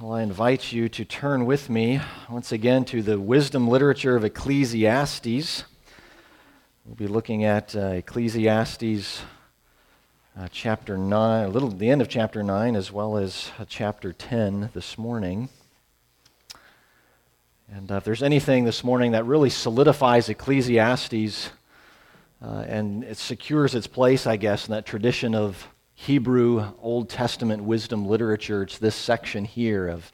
Well, I invite you to turn with me once again to the wisdom literature of Ecclesiastes. We'll be looking at uh, Ecclesiastes uh, chapter 9, a little the end of chapter 9, as well as uh, chapter 10 this morning. And uh, if there's anything this morning that really solidifies Ecclesiastes uh, and it secures its place, I guess, in that tradition of Hebrew Old Testament wisdom literature. It's this section here of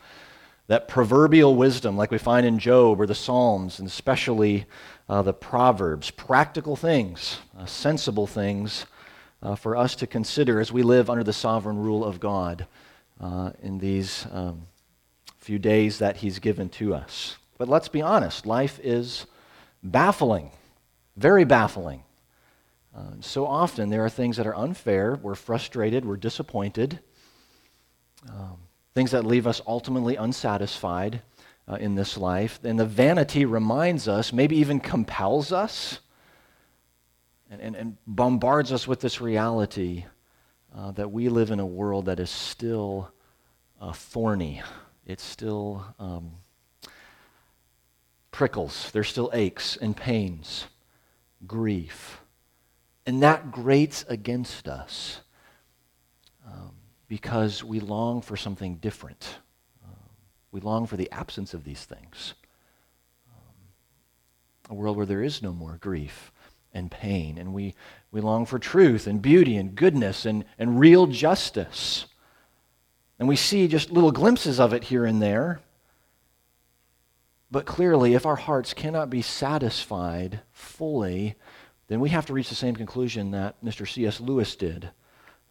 that proverbial wisdom, like we find in Job or the Psalms, and especially uh, the Proverbs. Practical things, uh, sensible things uh, for us to consider as we live under the sovereign rule of God uh, in these um, few days that He's given to us. But let's be honest, life is baffling, very baffling. Uh, so often there are things that are unfair, we're frustrated, we're disappointed, um, things that leave us ultimately unsatisfied uh, in this life. And the vanity reminds us, maybe even compels us, and, and, and bombards us with this reality uh, that we live in a world that is still uh, thorny. It's still um, prickles, there's still aches and pains, grief. And that grates against us um, because we long for something different. Um, we long for the absence of these things. Um, a world where there is no more grief and pain. And we, we long for truth and beauty and goodness and, and real justice. And we see just little glimpses of it here and there. But clearly, if our hearts cannot be satisfied fully, then we have to reach the same conclusion that Mr. C.S. Lewis did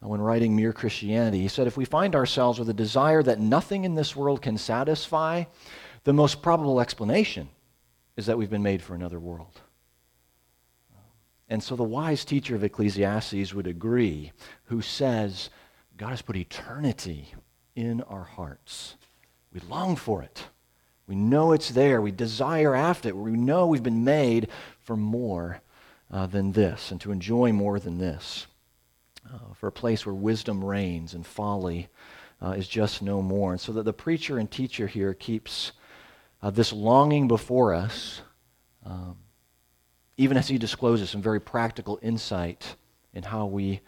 uh, when writing Mere Christianity. He said, If we find ourselves with a desire that nothing in this world can satisfy, the most probable explanation is that we've been made for another world. And so the wise teacher of Ecclesiastes would agree, who says, God has put eternity in our hearts. We long for it. We know it's there. We desire after it. We know we've been made for more uh, than this and to enjoy more than this. Uh, for a place where wisdom reigns and folly uh, is just no more. And so that the preacher and teacher here keeps uh, this longing before us, um, even as he discloses some very practical insight in how we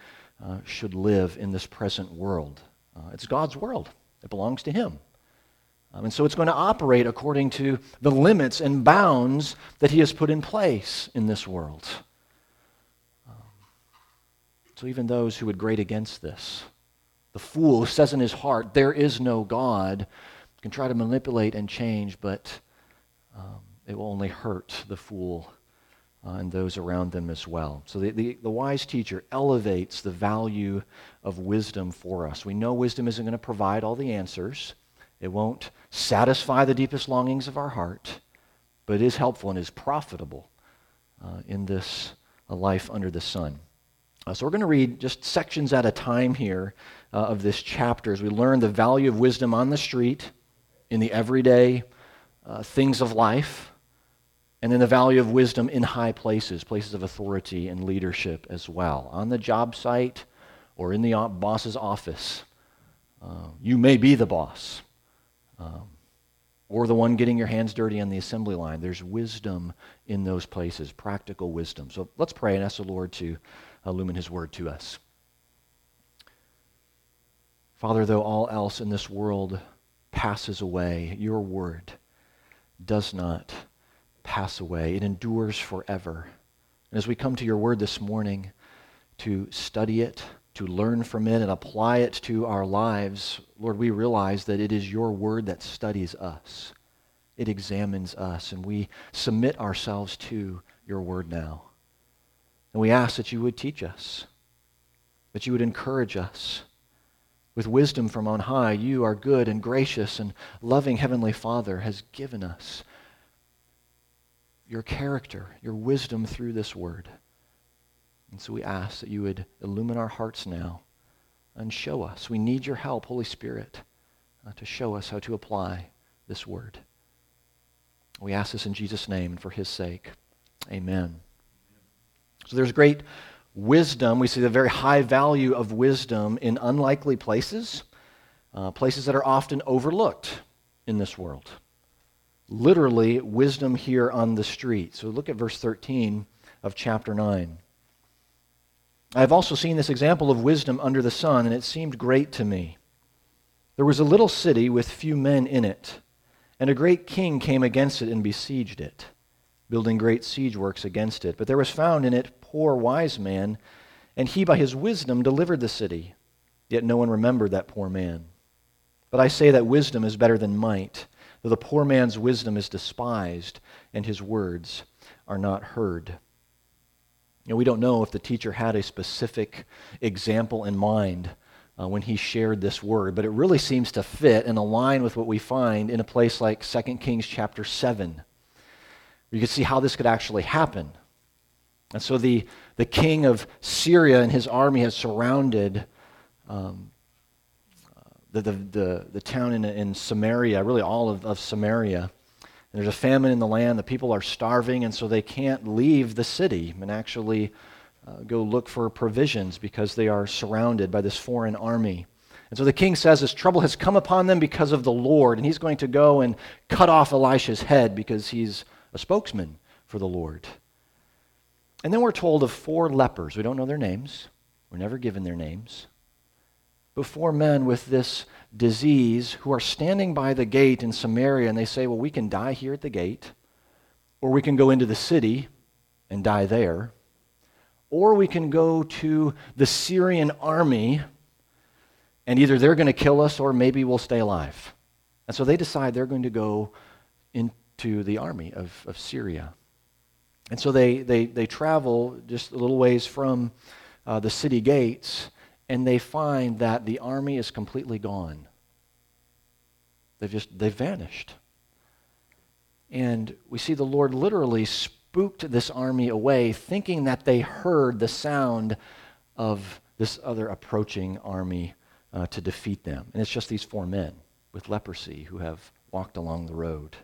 uh, should live in this present world. Uh, it's God's world, it belongs to Him. Um, and so it's going to operate according to the limits and bounds that He has put in place in this world. So even those who would grate against this, the fool who says in his heart, There is no God, can try to manipulate and change, but um, it will only hurt the fool uh, and those around them as well. So the, the, the, wise teacher elevates the value of wisdom for us. We know wisdom isn't going to provide all the answers, it won't satisfy the deepest longings of our heart, but it is helpful and is profitable uh, in this life under the sun. Uh, so we're going to read just sections at a time here uh, of this chapter as we learn the value of wisdom on the street, in the everyday uh, things of life, and then the value of wisdom in high places, places of authority and leadership as well. On the job site or in the boss's office, uh, you may be the boss. Um, or the one getting your hands dirty on the assembly line. There's wisdom in those places, practical wisdom. So let's pray and ask the Lord to illumine his word to us. Father, though all else in this world passes away, your word does not pass away. It endures forever. And as we come to your word this morning to study it, to learn from it, and apply it to our lives, Lord, we realize that it is your word that studies us. It examines us, and we submit ourselves to your word now. And we ask that you would teach us, that you would encourage us. With wisdom from on high, you, our good and gracious and loving Heavenly Father, has given us your character, your wisdom through this word. And so we ask that you would illumine our hearts now and show us. We need your help, Holy Spirit, uh, to show us how to apply this word. We ask this in Jesus' name and for his sake. Amen. So there's great wisdom. We see the very high value of wisdom in unlikely places. uh, places that are often overlooked in this world. Literally, wisdom here on the street. So look at verse 13 of chapter 9. I have also seen this example of wisdom under the sun, and it seemed great to me. There was a little city with few men in it, and a great king came against it and besieged it, building great siege works against it. But there was found in it poor wise man, and he by his wisdom delivered the city. Yet no one remembered that poor man. But I say that wisdom is better than might, though the poor man's wisdom is despised, and his words are not heard. You know, we don't know if the teacher had a specific example in mind uh, when he shared this word, but it really seems to fit and align with what we find in a place like 2 Kings chapter 7. You can see how this could actually happen. And so the, the king of Syria and his army has surrounded um, the, the, the, the, town in, in Samaria, really all of, of Samaria. And there's a famine in the land. The people are starving, and so they can't leave the city and actually uh, go look for provisions because they are surrounded by this foreign army. And so the king says this trouble has come upon them because of the Lord, and he's going to go and cut off Elisha's head because he's a spokesman for the Lord. And then we're told of four lepers. We don't know their names, we're never given their names. But four men with this disease who are standing by the gate in Samaria, and they say, Well, we can die here at the gate, or we can go into the city and die there, or we can go to the Syrian army, and either they're going to kill us or maybe we'll stay alive. And so they decide they're going to go into the army of, of Syria. And so they, they, they travel just a little ways from uh, the city gates, and they find that the army is completely gone. They've just they've vanished. And we see the Lord literally spooked this army away, thinking that they heard the sound of this other approaching army uh, to defeat them. And it's just these four men with leprosy who have walked along the road.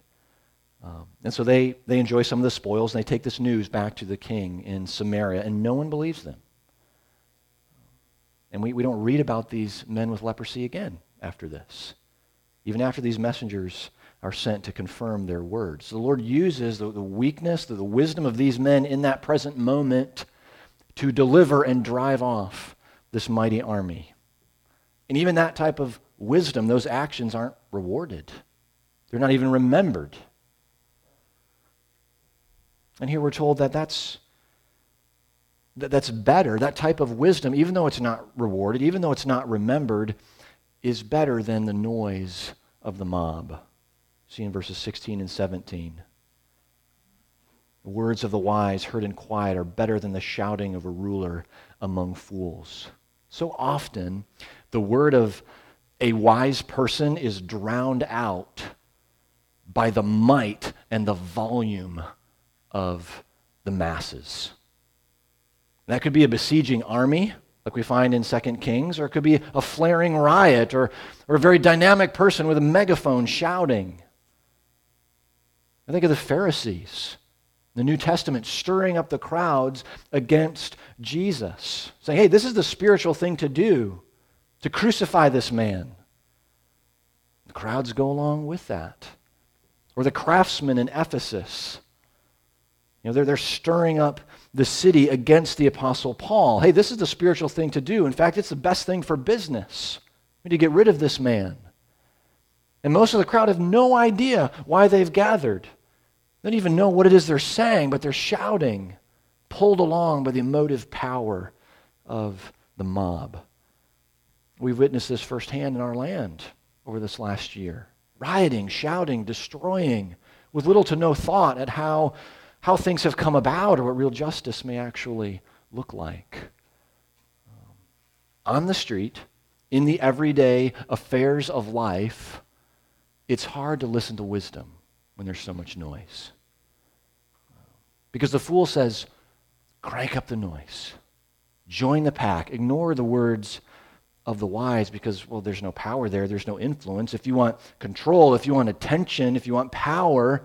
Um, and so they, they enjoy some of the spoils, and they take this news back to the king in Samaria, and no one believes them. And we, we don't read about these men with leprosy again after this, even after these messengers are sent to confirm their words. The Lord uses the, the weakness, the, the wisdom of these men in that present moment to deliver and drive off this mighty army. And even that type of wisdom, those actions aren't rewarded, they're not even remembered. And here we're told that that's, that that's better. That type of wisdom, even though it's not rewarded, even though it's not remembered, is better than the noise of the mob. See in verses 16 and 17. The words of the wise heard in quiet are better than the shouting of a ruler among fools. So often, the word of a wise person is drowned out by the might and the volume of the masses. That could be a besieging army, like we find in 2 Kings, or it could be a flaring riot, or, or a very dynamic person with a megaphone shouting. I think of the Pharisees, the New Testament, stirring up the crowds against Jesus, saying, hey, this is the spiritual thing to do, to crucify this man. The crowds go along with that. Or the craftsmen in Ephesus you know, they're, they're stirring up the city against the Apostle Paul. Hey, this is the spiritual thing to do. In fact, it's the best thing for business. We need to get rid of this man. And most of the crowd have no idea why they've gathered. They don't even know what it is they're saying, but they're shouting, pulled along by the emotive power of the mob. We've witnessed this firsthand in our land over this last year rioting, shouting, destroying, with little to no thought at how how things have come about or what real justice may actually look like. Um, on the street, in the everyday affairs of life, it's hard to listen to wisdom when there's so much noise. Because the fool says, crank up the noise, join the pack, ignore the words of the wise because, well, there's no power there, there's no influence. If you want control, if you want attention, if you want power,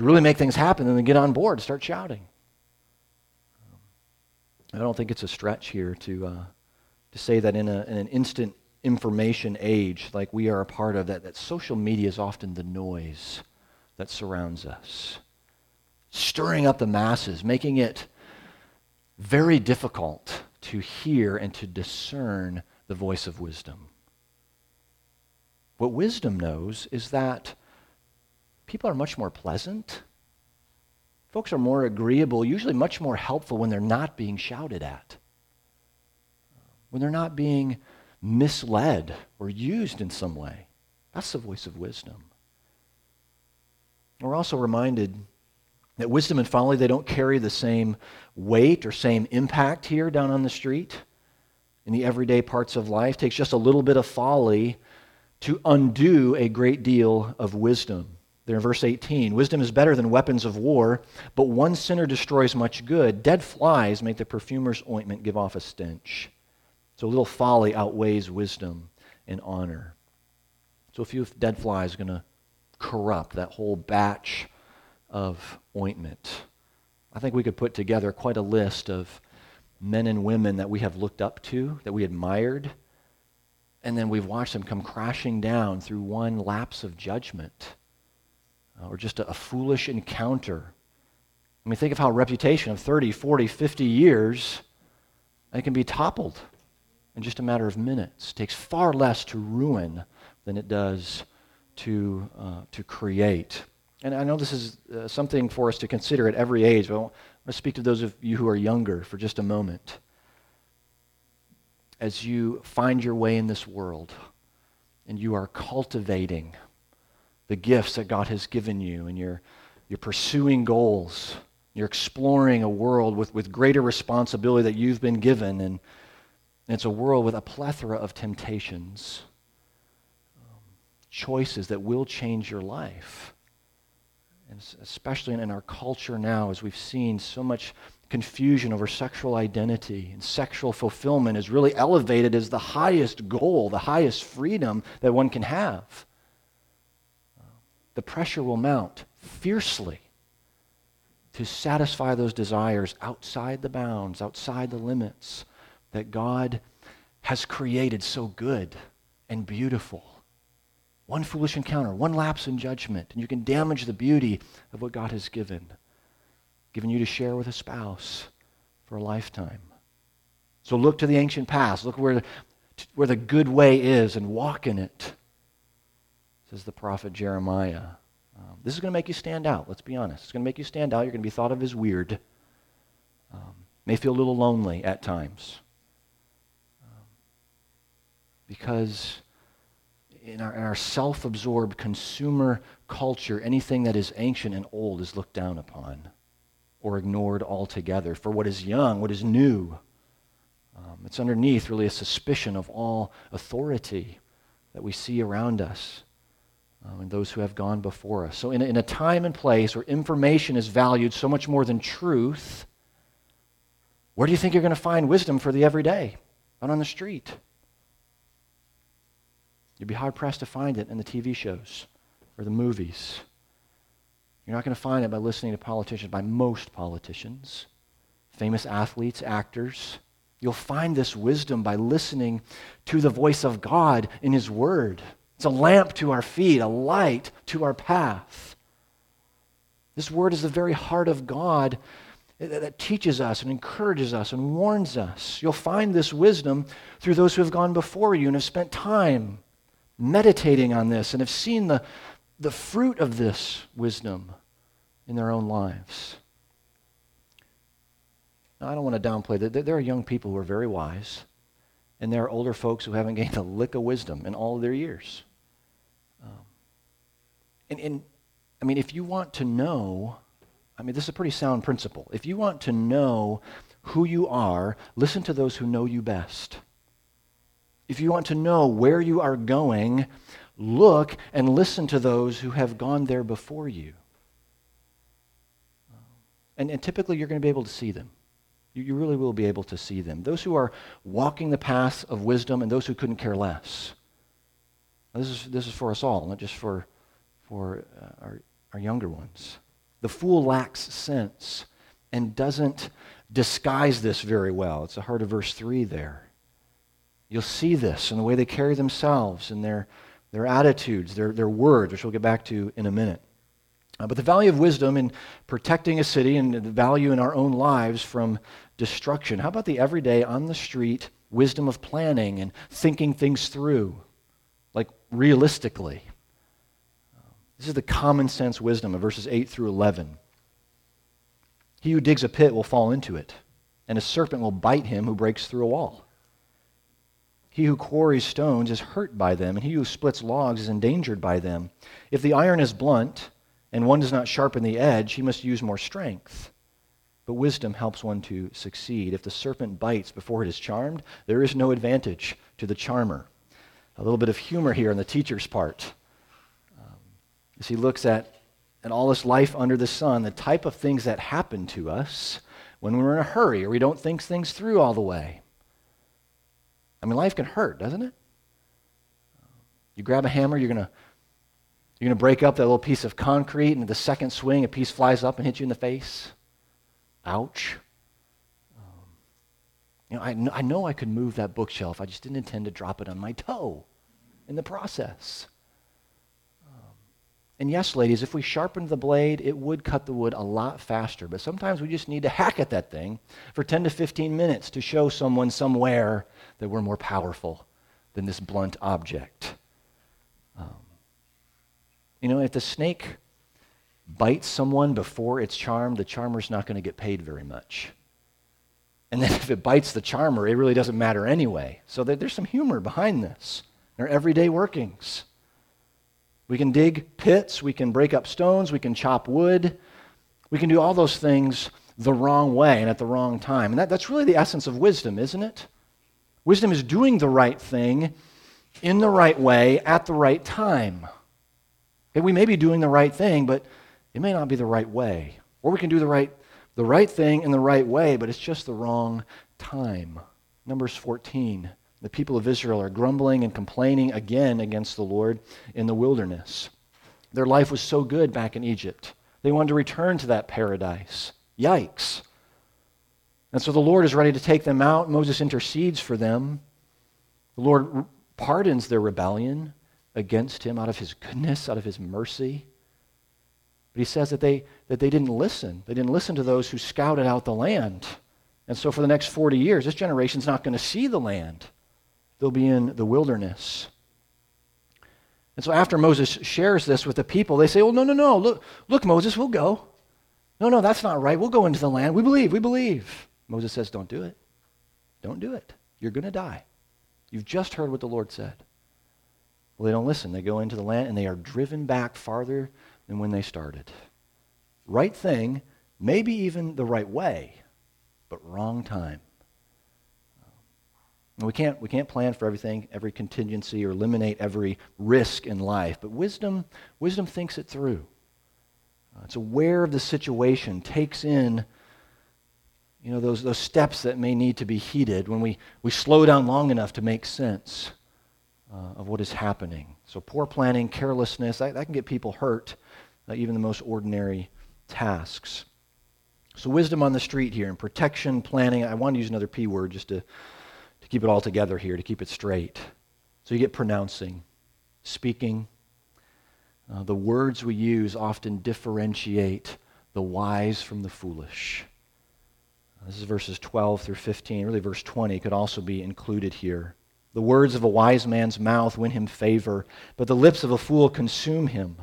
to really make things happen, and then get on board, start shouting. I don't think it's a stretch here to, uh, to say that in, a, in an instant information age like we are a part of, that, that social media is often the noise that surrounds us, stirring up the masses, making it very difficult to hear and to discern the voice of wisdom. What wisdom knows is that people are much more pleasant. Folks are more agreeable, usually much more helpful when they're not being shouted at, when they're not being misled or used in some way. That's the voice of wisdom. We're also reminded that wisdom and folly, they don't carry the same weight or same impact here down on the street in the everyday parts of life. It takes just a little bit of folly to undo a great deal of wisdom. There in verse 18 Wisdom is better than weapons of war, but one sinner destroys much good. Dead flies make the perfumer's ointment give off a stench. So a little folly outweighs wisdom and honor. So a few dead flies are going to corrupt that whole batch of ointment. I think we could put together quite a list of men and women that we have looked up to, that we admired, and then we've watched them come crashing down through one lapse of judgment or just a, a foolish encounter. I mean, think of how a reputation of 30, 40, 50 years, it can be toppled in just a matter of minutes. It takes far less to ruin than it does to, uh, to create. And I know this is uh, something for us to consider at every age, but I want to speak to those of you who are younger for just a moment. As you find your way in this world and you are cultivating the gifts that God has given you and you're, you're pursuing goals, you're exploring a world with, with greater responsibility that you've been given, and, and it's a world with a plethora of temptations, um, choices that will change your life and especially in our culture now, as we've seen so much confusion over sexual identity and sexual fulfillment is really elevated as the highest goal, the highest freedom that one can have. The pressure will mount fiercely to satisfy those desires outside the bounds, outside the limits that God has created so good and beautiful. One foolish encounter, one lapse in judgment, and you can damage the beauty of what God has given, given you to share with a spouse for a lifetime. So look to the ancient past. Look where, where the good way is and walk in it, says the prophet Jeremiah. Um, this is going to make you stand out, let's be honest. It's going to make you stand out. You're going to be thought of as weird. Um, may feel a little lonely at times. Um, because in our, in our self absorbed consumer culture, anything that is ancient and old is looked down upon or ignored altogether. For what is young, what is new, um, it's underneath really a suspicion of all authority that we see around us um, and those who have gone before us. So, in a, in a time and place where information is valued so much more than truth, where do you think you're going to find wisdom for the everyday? Out on the street. You'd be hard pressed to find it in the TV shows or the movies. You're not going to find it by listening to politicians, by most politicians, famous athletes, actors. You'll find this wisdom by listening to the voice of God in His Word. It's a lamp to our feet, a light to our path. This Word is the very heart of God that teaches us and encourages us and warns us. You'll find this wisdom through those who have gone before you and have spent time meditating on this and have seen the, the fruit of this wisdom in their own lives. Now, I don't want to downplay that. There are young people who are very wise, and there are older folks who haven't gained a lick of wisdom in all of their years. And, and, I mean, if you want to know, I mean, this is a pretty sound principle. If you want to know who you are, listen to those who know you best if you want to know where you are going, look and listen to those who have gone there before you. And, and typically, you're going to be able to see them. You, you really will be able to see them. Those who are walking the path of wisdom and those who couldn't care less. This is, this is for us all, not just for, for uh, our, our younger ones. The fool lacks sense and doesn't disguise this very well. It's the heart of verse 3 there. You'll see this in the way they carry themselves, in their, their attitudes, their, their words, which we'll get back to in a minute. Uh, but the value of wisdom in protecting a city and the value in our own lives from destruction. How about the everyday, on the street wisdom of planning and thinking things through, like realistically? This is the common sense wisdom of verses 8 through 11. He who digs a pit will fall into it, and a serpent will bite him who breaks through a wall. He who quarries stones is hurt by them, and he who splits logs is endangered by them. If the iron is blunt, and one does not sharpen the edge, he must use more strength. But wisdom helps one to succeed. If the serpent bites before it is charmed, there is no advantage to the charmer. A little bit of humor here on the teacher's part. As he looks at, at all this life under the sun, the type of things that happen to us when we're in a hurry or we don't think things through all the way. I mean, life can hurt, doesn't it? You grab a hammer, you're going to you're going to break up that little piece of concrete, and the second swing, a piece flies up and hits you in the face. Ouch. Um, you know, I, kn- I know I could move that bookshelf. I just didn't intend to drop it on my toe in the process. And yes, ladies, if we sharpened the blade, it would cut the wood a lot faster. But sometimes we just need to hack at that thing for 10 to 15 minutes to show someone somewhere that we're more powerful than this blunt object. Um, you know, if the snake bites someone before it's charmed, the charmer's not going to get paid very much. And then if it bites the charmer, it really doesn't matter anyway. So there's some humor behind this. There are everyday workings. We can dig pits, we can break up stones, we can chop wood, we can do all those things the wrong way and at the wrong time. And that, that's really the essence of wisdom, isn't it? Wisdom is doing the right thing in the right way at the right time. We may be doing the right thing, but it may not be the right way. Or we can do the right, the right thing in the right way, but it's just the wrong time. Numbers 14. The people of Israel are grumbling and complaining again against the Lord in the wilderness. Their life was so good back in Egypt. They wanted to return to that paradise. Yikes. And so the Lord is ready to take them out. Moses intercedes for them. The Lord pardons their rebellion against him out of his goodness, out of his mercy. But he says that they, that they didn't listen. They didn't listen to those who scouted out the land. And so for the next 40 years, this generation's not going to see the land. They'll be in the wilderness. And so after Moses shares this with the people, they say, Well, no, no, no. Look, look, Moses, we'll go. No, no, that's not right. We'll go into the land. We believe, we believe. Moses says, Don't do it. Don't do it. You're going to die. You've just heard what the Lord said. Well, they don't listen. They go into the land and they are driven back farther than when they started. Right thing, maybe even the right way, but wrong time. We can't, we can't plan for everything, every contingency, or eliminate every risk in life, but wisdom, wisdom thinks it through. Uh, it's aware of the situation, takes in you know, those, those steps that may need to be heeded when we, we slow down long enough to make sense uh, of what is happening. So, poor planning, carelessness, that, that can get people hurt, uh, even the most ordinary tasks. So, wisdom on the street here and protection, planning. I want to use another P word just to, to keep it all together here, to keep it straight. So, you get pronouncing, speaking. Uh, the words we use often differentiate the wise from the foolish. This is verses 12 through 15. Really, verse 20 could also be included here. The words of a wise man's mouth win him favor, but the lips of a fool consume him.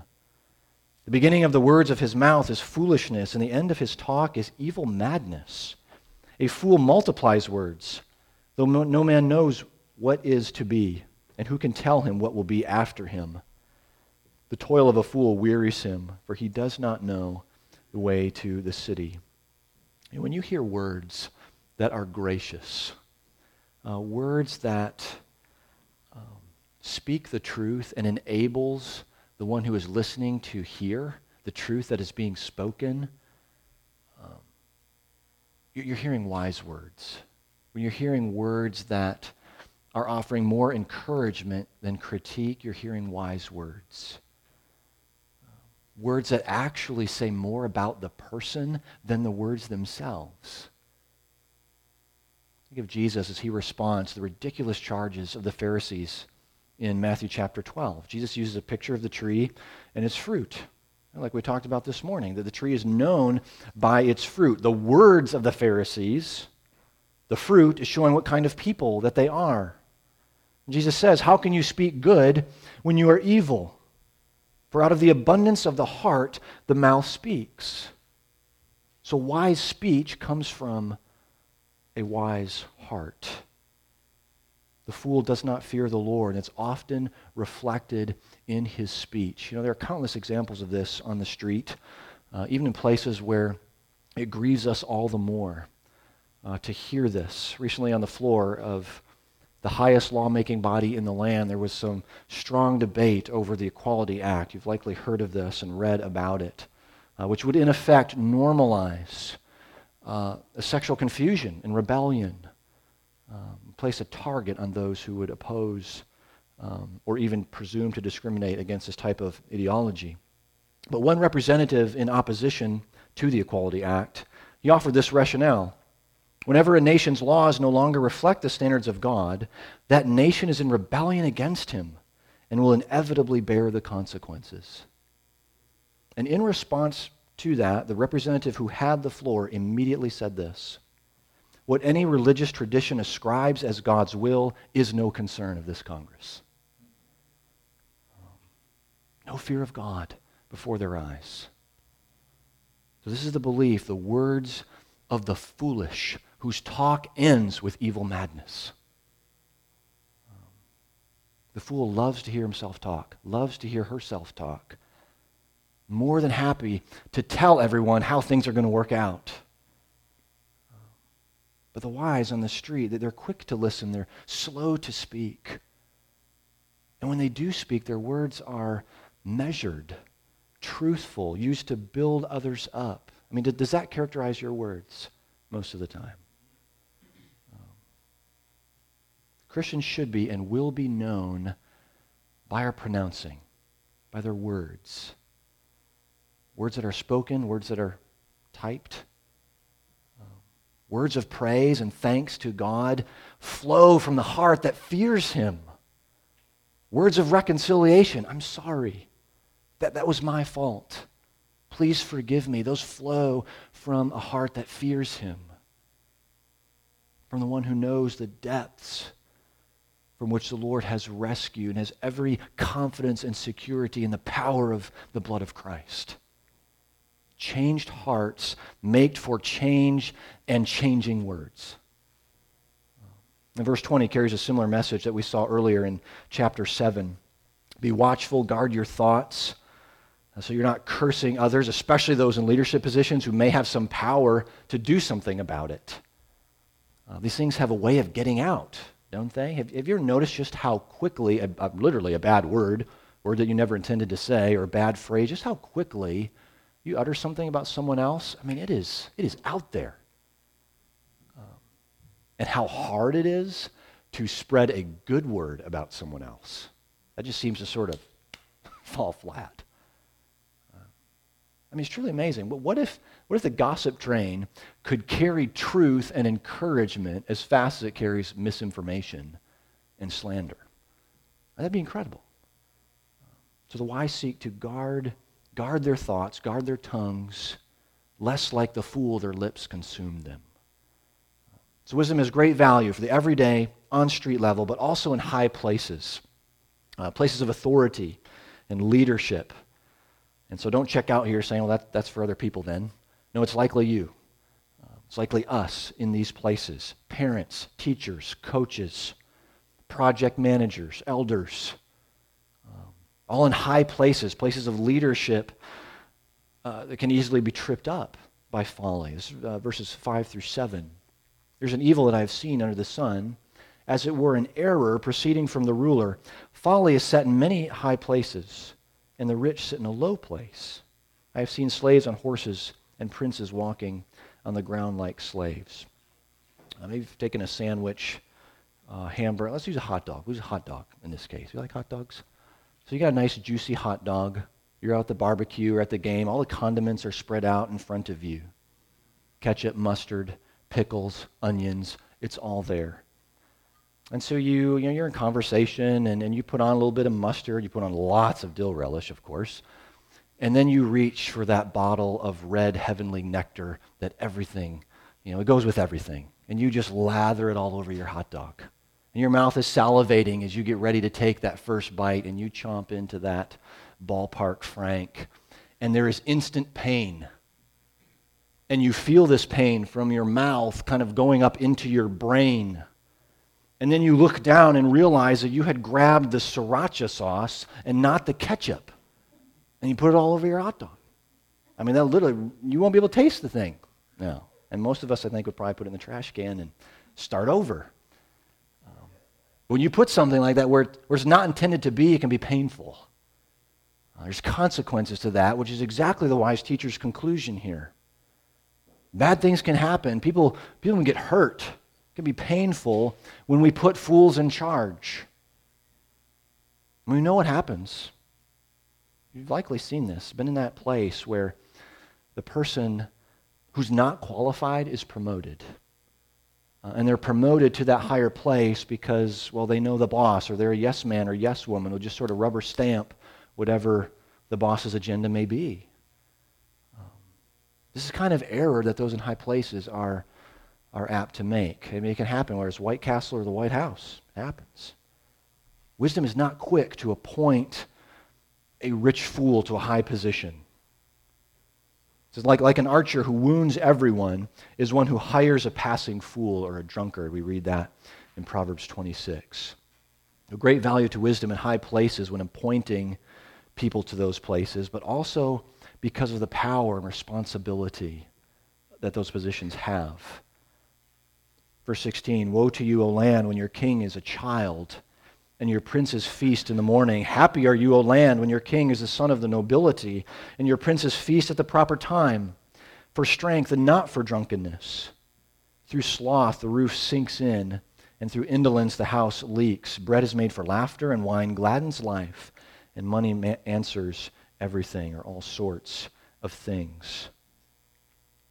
The beginning of the words of his mouth is foolishness, and the end of his talk is evil madness. A fool multiplies words, though no man knows what is to be, and who can tell him what will be after him. The toil of a fool wearies him, for he does not know the way to the city. And when you hear words that are gracious, uh, words that um, speak the truth and enables the one who is listening to hear the truth that is being spoken. Um, you're hearing wise words. When you're hearing words that are offering more encouragement than critique, you're hearing wise words. Words that actually say more about the person than the words themselves. Think of Jesus as he responds to the ridiculous charges of the Pharisees in Matthew chapter 12. Jesus uses a picture of the tree and its fruit. Like we talked about this morning, that the tree is known by its fruit. The words of the Pharisees, the fruit, is showing what kind of people that they are. Jesus says, How can you speak good when you are evil? For out of the abundance of the heart, the mouth speaks. So wise speech comes from a wise heart. The fool does not fear the Lord. And it's often reflected in his speech. You know, there are countless examples of this on the street, uh, even in places where it grieves us all the more uh, to hear this. Recently, on the floor of the highest lawmaking body in the land, there was some strong debate over the Equality Act. You've likely heard of this and read about it, uh, which would, in effect, normalize uh, sexual confusion and rebellion, um, place a target on those who would oppose um, or even presume to discriminate against this type of ideology. But one representative in opposition to the Equality Act, he offered this rationale. Whenever a nation's laws no longer reflect the standards of God, that nation is in rebellion against him and will inevitably bear the consequences. And in response to that, the representative who had the floor immediately said this What any religious tradition ascribes as God's will is no concern of this Congress. No fear of God before their eyes. So, this is the belief, the words of the foolish whose talk ends with evil madness. Um, the fool loves to hear himself talk, loves to hear herself talk. More than happy to tell everyone how things are going to work out. Um, but the wise on the street, they're quick to listen, they're slow to speak. And when they do speak, their words are measured, truthful, used to build others up. I mean, does that characterize your words most of the time? Christians should be and will be known by our pronouncing, by their words. Words that are spoken, words that are typed. words of praise and thanks to God flow from the heart that fears Him. Words of reconciliation. I'm sorry. That, that was my fault. Please forgive me. Those flow from a heart that fears Him, from the one who knows the depths from which the Lord has rescued and has every confidence and security in the power of the blood of Christ. Changed hearts make for change and changing words. And verse 20 carries a similar message that we saw earlier in chapter 7. Be watchful, guard your thoughts, uh, so you're not cursing others, especially those in leadership positions who may have some power to do something about it. Uh, these things have a way of getting out don't they? Have, have you ever noticed just how quickly, a, a, literally a bad word, word that you never intended to say, or a bad phrase, just how quickly you utter something about someone else? I mean, it is, it is out there. Um, and how hard it is to spread a good word about someone else. That just seems to sort of fall flat. I mean, it's truly amazing. But what if, what if the gossip train could carry truth and encouragement as fast as it carries misinformation and slander? That'd be incredible. So the wise seek to guard, guard their thoughts, guard their tongues, lest like the fool their lips consume them. So wisdom has great value for the everyday, on street level, but also in high places, uh, places of authority and leadership and so don't check out here saying, well, that, that's for other people then. No, it's likely you. It's likely us in these places parents, teachers, coaches, project managers, elders, um, all in high places, places of leadership uh, that can easily be tripped up by folly. This is, uh, verses 5 through 7. There's an evil that I have seen under the sun, as it were an error proceeding from the ruler. Folly is set in many high places and the rich sit in a low place. I have seen slaves on horses and princes walking on the ground like slaves. Uh, maybe you've taken a sandwich, uh, hamburger. Let's use a hot dog. Who's a hot dog in this case? You like hot dogs? So you got a nice juicy hot dog. You're out at the barbecue or at the game. All the condiments are spread out in front of you. Ketchup, mustard, pickles, onions, It's all there. And so you, you know, you're in conversation and, and you put on a little bit of mustard, you put on lots of dill relish, of course, and then you reach for that bottle of red heavenly nectar that everything, you know, it goes with everything. And you just lather it all over your hot dog. And your mouth is salivating as you get ready to take that first bite and you chomp into that ballpark frank. And there is instant pain. And you feel this pain from your mouth kind of going up into your brain. And then you look down and realize that you had grabbed the sriracha sauce and not the ketchup. And you put it all over your hot dog. I mean, that literally, you won't be able to taste the thing. No. And most of us, I think, would probably put it in the trash can and start over. Um, when you put something like that where, where it's not intended to be, it can be painful. Uh, there's consequences to that, which is exactly the wise teacher's conclusion here. Bad things can happen. People, people can get hurt. It can be painful when we put fools in charge. We know what happens. You've likely seen this, been in that place where the person who's not qualified is promoted. Uh, and they're promoted to that higher place because, well, they know the boss or they're a yes man or yes woman who just sort of rubber stamp whatever the boss's agenda may be. Um, this is kind of error that those in high places are, are apt to make. I mean, it can happen whether it's White Castle or the White House. It happens. Wisdom is not quick to appoint a rich fool to a high position. It's like, like an archer who wounds everyone is one who hires a passing fool or a drunkard. We read that in Proverbs 26. A great value to wisdom in high places when appointing people to those places, but also because of the power and responsibility that those positions have. Verse 16 Woe to you, O land, when your king is a child and your princes feast in the morning. Happy are you, O land, when your king is the son of the nobility, and your princes feast at the proper time, for strength and not for drunkenness. Through sloth the roof sinks in, and through indolence the house leaks. Bread is made for laughter, and wine gladdens life and money ma- answers everything or all sorts of things.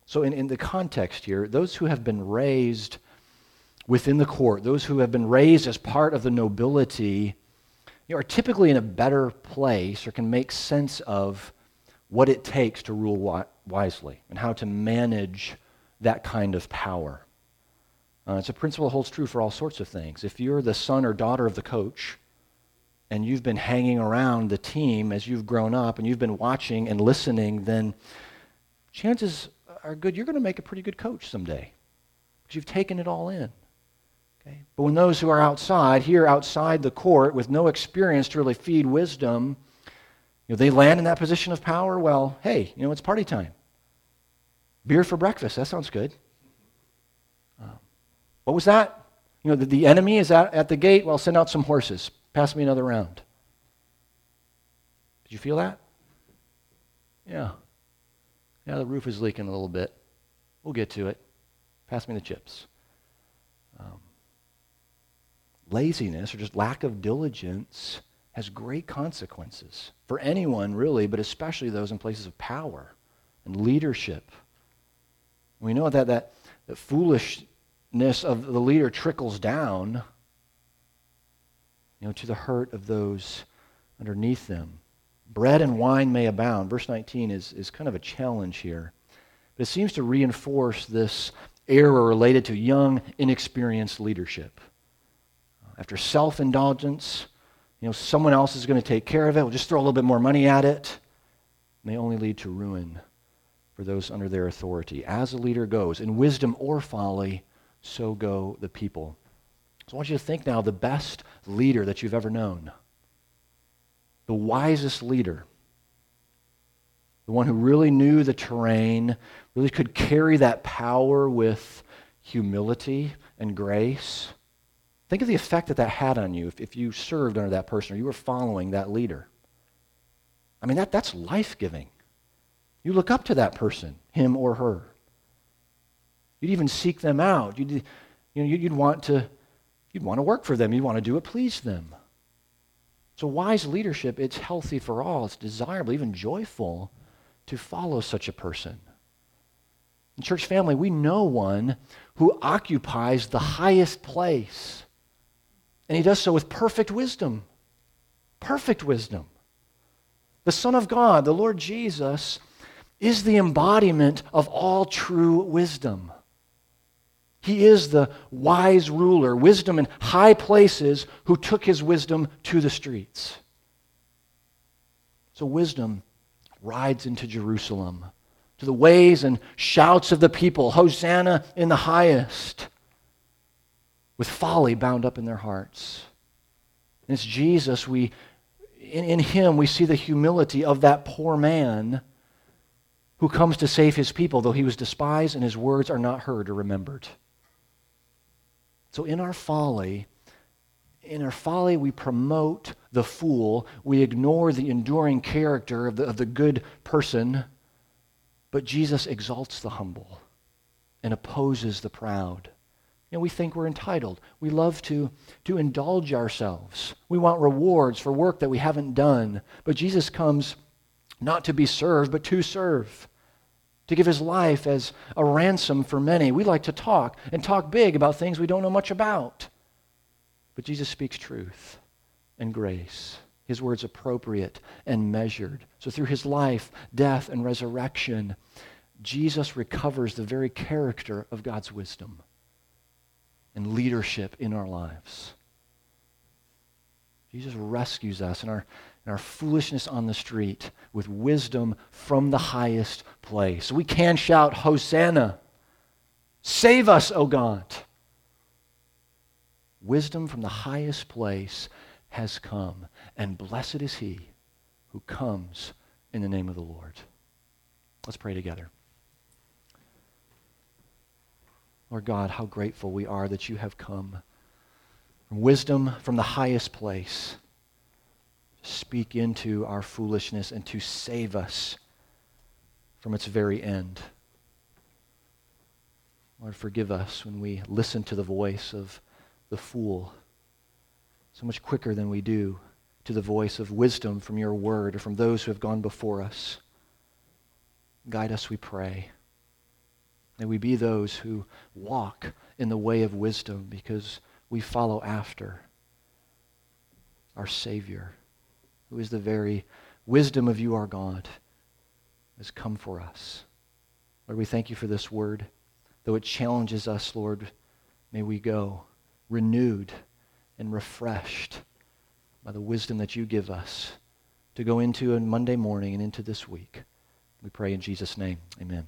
So, in, in the context here, those who have been raised within the court, those who have been raised as part of the nobility, you know, are typically in a better place or can make sense of what it takes to rule wi- wisely and how to manage that kind of power. Uh, it's a principle that holds true for all sorts of things. If you're the son or daughter of the coach, and you've been hanging around the team as you've grown up and you've been watching and listening, then chances are good you're going to make a pretty good coach someday because you've taken it all in. Okay? But when those who are outside, here outside the court, with no experience to really feed wisdom, you know, they land in that position of power, well, hey, you know, it's party time. Beer for breakfast, that sounds good. Um, what was that? You know, the, the enemy is at, at the gate, well, send out some horses. Pass me another round. Did you feel that? Yeah. Yeah, the roof is leaking a little bit. We'll get to it. Pass me the chips. Laziness or just lack of diligence has great consequences for anyone, really, but especially those in places of power and leadership. We know that that, that foolishness of the leader trickles down you know, to the hurt of those underneath them. Bread and wine may abound. Verse 19 is, is kind of a challenge here. But it seems to reinforce this error related to young, inexperienced leadership. After self indulgence, you know, someone else is going to take care of it. We'll just throw a little bit more money at it. They only lead to ruin for those under their authority. As a leader goes, in wisdom or folly, so go the people. So I want you to think now the best leader that you've ever known, the wisest leader, the one who really knew the terrain, really could carry that power with humility and grace. Think of the effect that that had on you if, if you served under that person or you were following that leader. I mean, that, that's life giving. You look up to that person, him or her. You'd even seek them out. You'd, you know, you'd want to You'd want to work for them. You'd want to do what pleased them. So, wise leadership, it's healthy for all. It's desirable, even joyful, to follow such a person. In church family, we know one who occupies the highest place. And he does so with perfect wisdom. Perfect wisdom. The Son of God, the Lord Jesus, is the embodiment of all true wisdom. He is the wise ruler, wisdom in high places, who took his wisdom to the streets. So, wisdom rides into Jerusalem to the ways and shouts of the people, Hosanna in the highest, with folly bound up in their hearts. And it's Jesus, we, in, in him, we see the humility of that poor man who comes to save his people, though he was despised and his words are not heard or remembered. So in our folly, in our folly, we promote the fool. We ignore the enduring character of the, of the good person. But Jesus exalts the humble and opposes the proud. You know, we think we're entitled. We love to, to indulge ourselves. We want rewards for work that we haven't done. But Jesus comes not to be served, but to serve, to give his life as a ransom for many. We like to talk and talk big about things we don't know much about. But Jesus speaks truth and grace his words appropriate and measured. So through his life, death, and resurrection, Jesus recovers the very character of God's wisdom and leadership in our lives. Jesus rescues us in our, in our foolishness on the street with wisdom from the highest place. We can shout, Hosanna! Save us, O God! Wisdom from the highest place has come, and blessed is he who comes in the name of the Lord. Let's pray together. Lord God, how grateful we are that you have come from wisdom from the highest place to speak into our foolishness and to save us from its very end. Lord, forgive us when we listen to the voice of the fool so much quicker than we do to the voice of wisdom from your word or from those who have gone before us. Guide us, we pray. May we be those who walk in the way of wisdom because we follow after our Savior, who is the very wisdom of you, our God, has come for us. Lord, we thank you for this word. Though it challenges us, Lord, may we go renewed and refreshed by the wisdom that you give us to go into on Monday morning and into this week. We pray in Jesus' name. Amen.